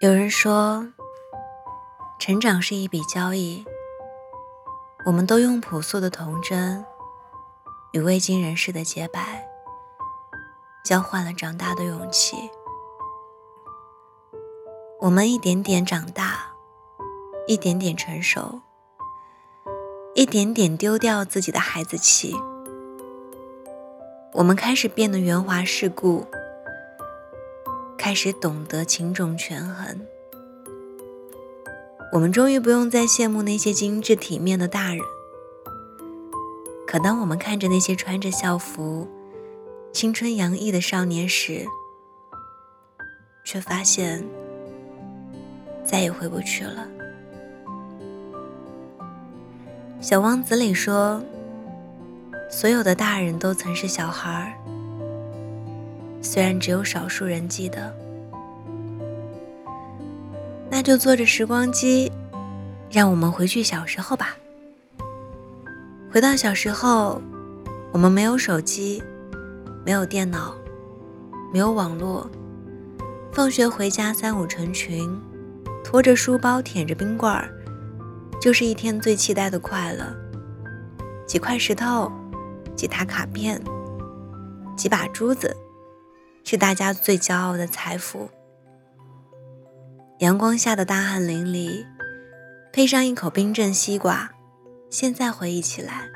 有人说，成长是一笔交易，我们都用朴素的童真与未经人事的洁白，交换了长大的勇气。我们一点点长大，一点点成熟，一点点丢掉自己的孩子气。我们开始变得圆滑世故。开始懂得轻重权衡，我们终于不用再羡慕那些精致体面的大人。可当我们看着那些穿着校服、青春洋溢的少年时，却发现再也回不去了。《小王子》里说：“所有的大人都曾是小孩儿。”虽然只有少数人记得，那就坐着时光机，让我们回去小时候吧。回到小时候，我们没有手机，没有电脑，没有网络。放学回家，三五成群，拖着书包，舔着冰棍儿，就是一天最期待的快乐。几块石头，几沓卡片，几把珠子。是大家最骄傲的财富。阳光下的大汗淋漓，配上一口冰镇西瓜，现在回忆起来，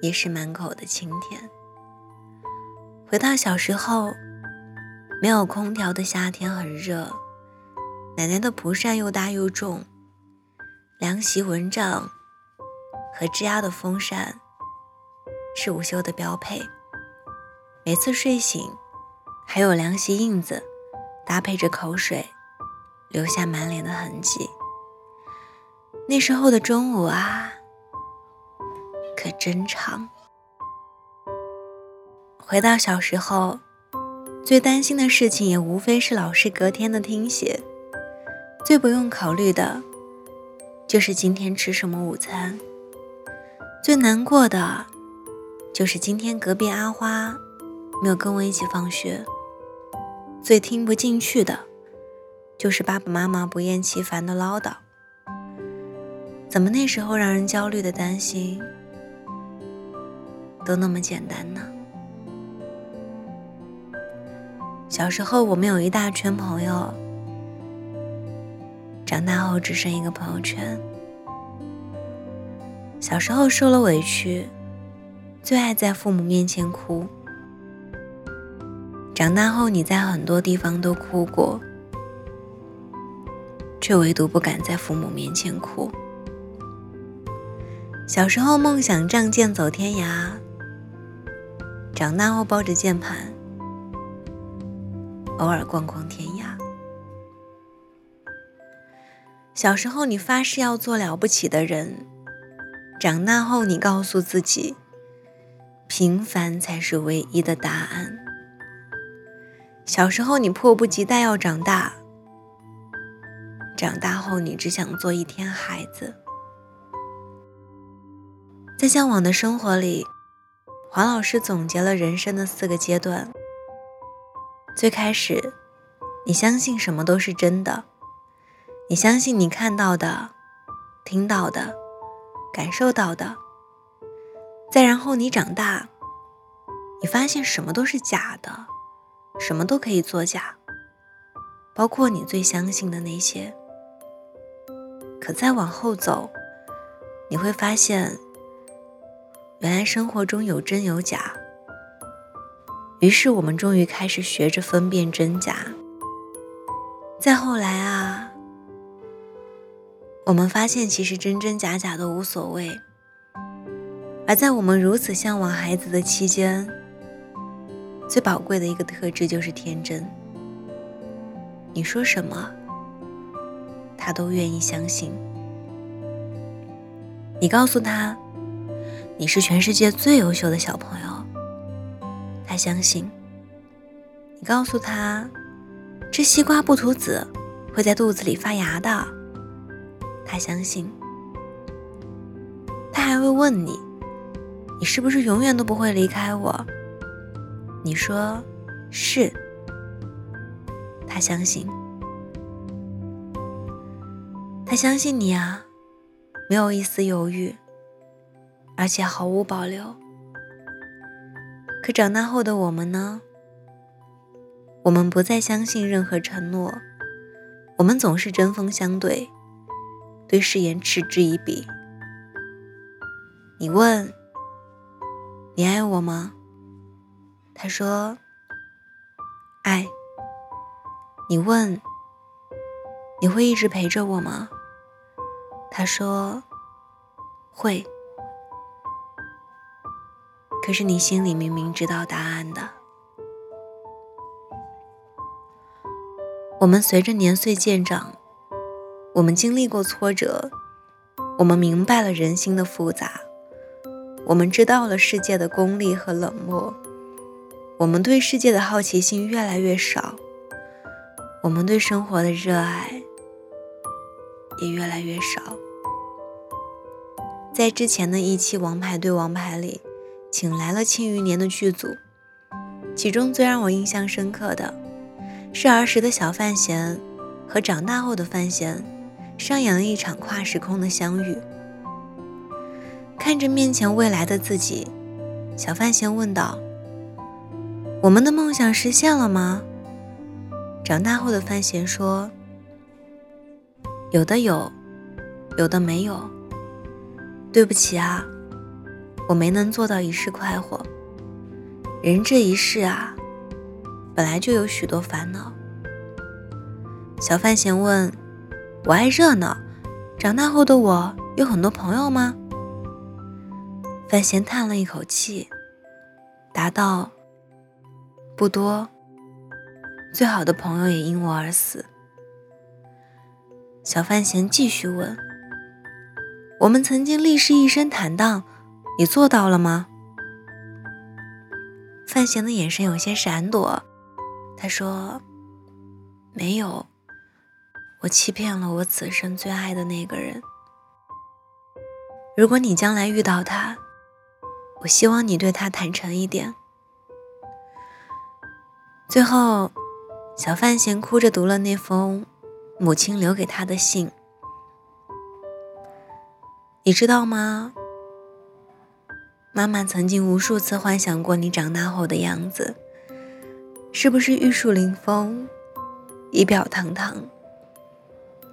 也是满口的清甜。回到小时候，没有空调的夏天很热，奶奶的蒲扇又大又重，凉席、蚊帐和吱呀的风扇是午休的标配。每次睡醒。还有凉席印子，搭配着口水，留下满脸的痕迹。那时候的中午啊，可真长。回到小时候，最担心的事情也无非是老师隔天的听写，最不用考虑的，就是今天吃什么午餐。最难过的，就是今天隔壁阿花没有跟我一起放学。最听不进去的，就是爸爸妈妈不厌其烦的唠叨。怎么那时候让人焦虑的担心，都那么简单呢？小时候我们有一大圈朋友，长大后只剩一个朋友圈。小时候受了委屈，最爱在父母面前哭。长大后，你在很多地方都哭过，却唯独不敢在父母面前哭。小时候梦想仗剑走天涯，长大后抱着键盘，偶尔逛逛天涯。小时候你发誓要做了不起的人，长大后你告诉自己，平凡才是唯一的答案。小时候，你迫不及待要长大；长大后，你只想做一天孩子。在向往的生活里，黄老师总结了人生的四个阶段。最开始，你相信什么都是真的，你相信你看到的、听到的、感受到的。再然后，你长大，你发现什么都是假的。什么都可以作假，包括你最相信的那些。可再往后走，你会发现，原来生活中有真有假。于是我们终于开始学着分辨真假。再后来啊，我们发现其实真真假假都无所谓。而在我们如此向往孩子的期间，最宝贵的一个特质就是天真。你说什么，他都愿意相信。你告诉他，你是全世界最优秀的小朋友，他相信。你告诉他，吃西瓜不吐籽，会在肚子里发芽的，他相信。他还会问你，你是不是永远都不会离开我？你说是，他相信。他相信你啊，没有一丝犹豫，而且毫无保留。可长大后的我们呢？我们不再相信任何承诺，我们总是针锋相对，对誓言嗤之以鼻。你问：“你爱我吗？”他说：“爱。”你问：“你会一直陪着我吗？”他说：“会。”可是你心里明明知道答案的。我们随着年岁渐长，我们经历过挫折，我们明白了人心的复杂。我们知道了世界的功利和冷漠，我们对世界的好奇心越来越少，我们对生活的热爱也越来越少。在之前的一期《王牌对王牌》里，请来了《庆余年》的剧组，其中最让我印象深刻的，是儿时的小范闲和长大后的范闲上演了一场跨时空的相遇。看着面前未来的自己，小范闲问道：“我们的梦想实现了吗？”长大后的范闲说：“有的有，有的没有。对不起啊，我没能做到一世快活。人这一世啊，本来就有许多烦恼。”小范闲问：“我爱热闹，长大后的我有很多朋友吗？”范闲叹了一口气，答道：“不多。最好的朋友也因我而死。”小范闲继续问：“我们曾经立誓一生坦荡，你做到了吗？”范闲的眼神有些闪躲，他说：“没有，我欺骗了我此生最爱的那个人。如果你将来遇到他，”我希望你对他坦诚一点。最后，小范闲哭着读了那封母亲留给他的信。你知道吗？妈妈曾经无数次幻想过你长大后的样子，是不是玉树临风、仪表堂堂？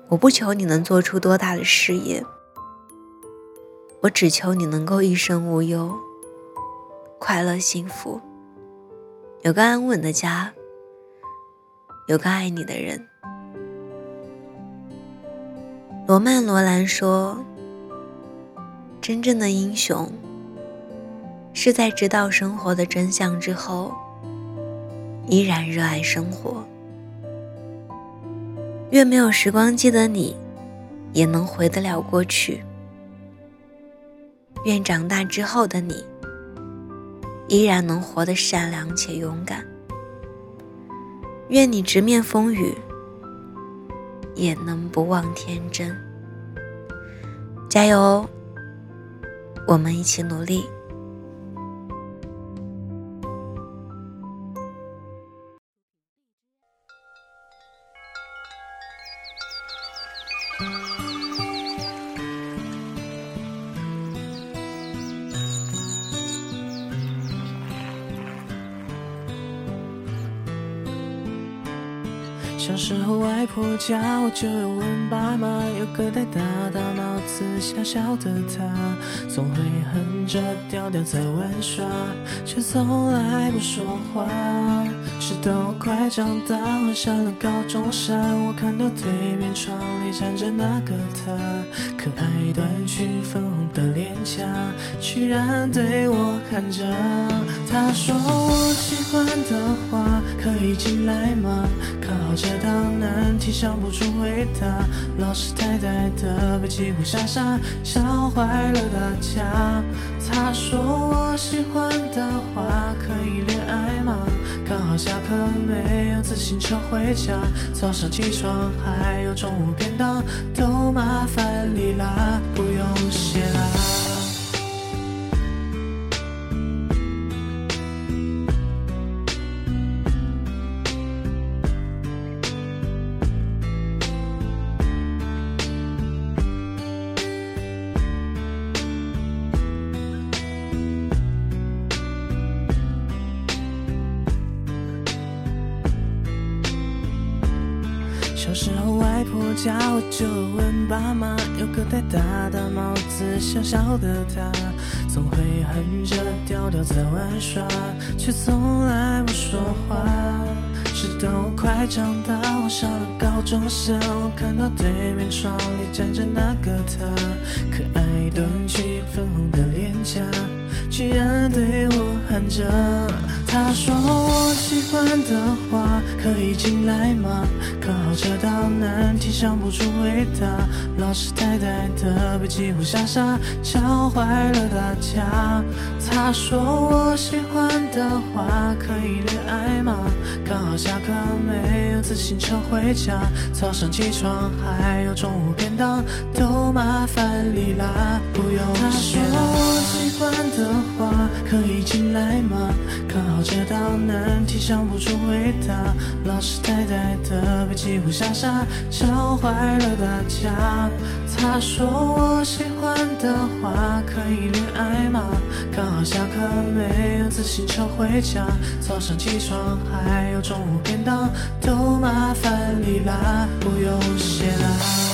我不求你能做出多大的事业，我只求你能够一生无忧。快乐幸福，有个安稳的家，有个爱你的人。罗曼·罗兰说：“真正的英雄，是在知道生活的真相之后，依然热爱生活。越没有时光机的你，也能回得了过去。愿长大之后的你。”依然能活得善良且勇敢。愿你直面风雨，也能不忘天真。加油，我们一起努力。外婆家我就有问爸妈，有个戴大大帽子小小的他，总会哼着调调在玩耍，却从来不说话。直到快长大，我上了高中山，我看到对面窗里站着那个他，可爱短裙粉红的脸颊，居然对我看着。他说我喜欢的话，可以进来吗？这道难题想不出回答，老师呆呆的被几乎吓傻，笑坏了大家。他说我喜欢的话可以恋爱吗？刚好下课没有自行车回家，早上起床还有中午便当，都麻烦你啦，不用谢啦。小时候外婆家我就问爸妈，有个戴大大帽子小小的他，总会哼着调调在玩耍，却从来不说话。直到我快长大，我上了高中时，我看到对面窗里站着那个他，可爱短裙粉红的脸颊，居然对我喊着。他说我喜欢的话可以进来吗？可好这道难题想不出回答，老师呆呆的被几乎吓傻，教坏了大家。他他说我喜欢的话可以恋爱吗？刚好下课没有自行车回家，早上起床还有中午便当，都麻烦你啦，不用。他说我喜欢的话可以进来吗？刚好。这道难题想不出回答，老师呆呆的被几乎傻傻，教坏了大家。他说我喜欢的话可以恋爱吗？刚好下课没有自行车回家早上起床还有中午便当都麻烦你啦不用谢啦。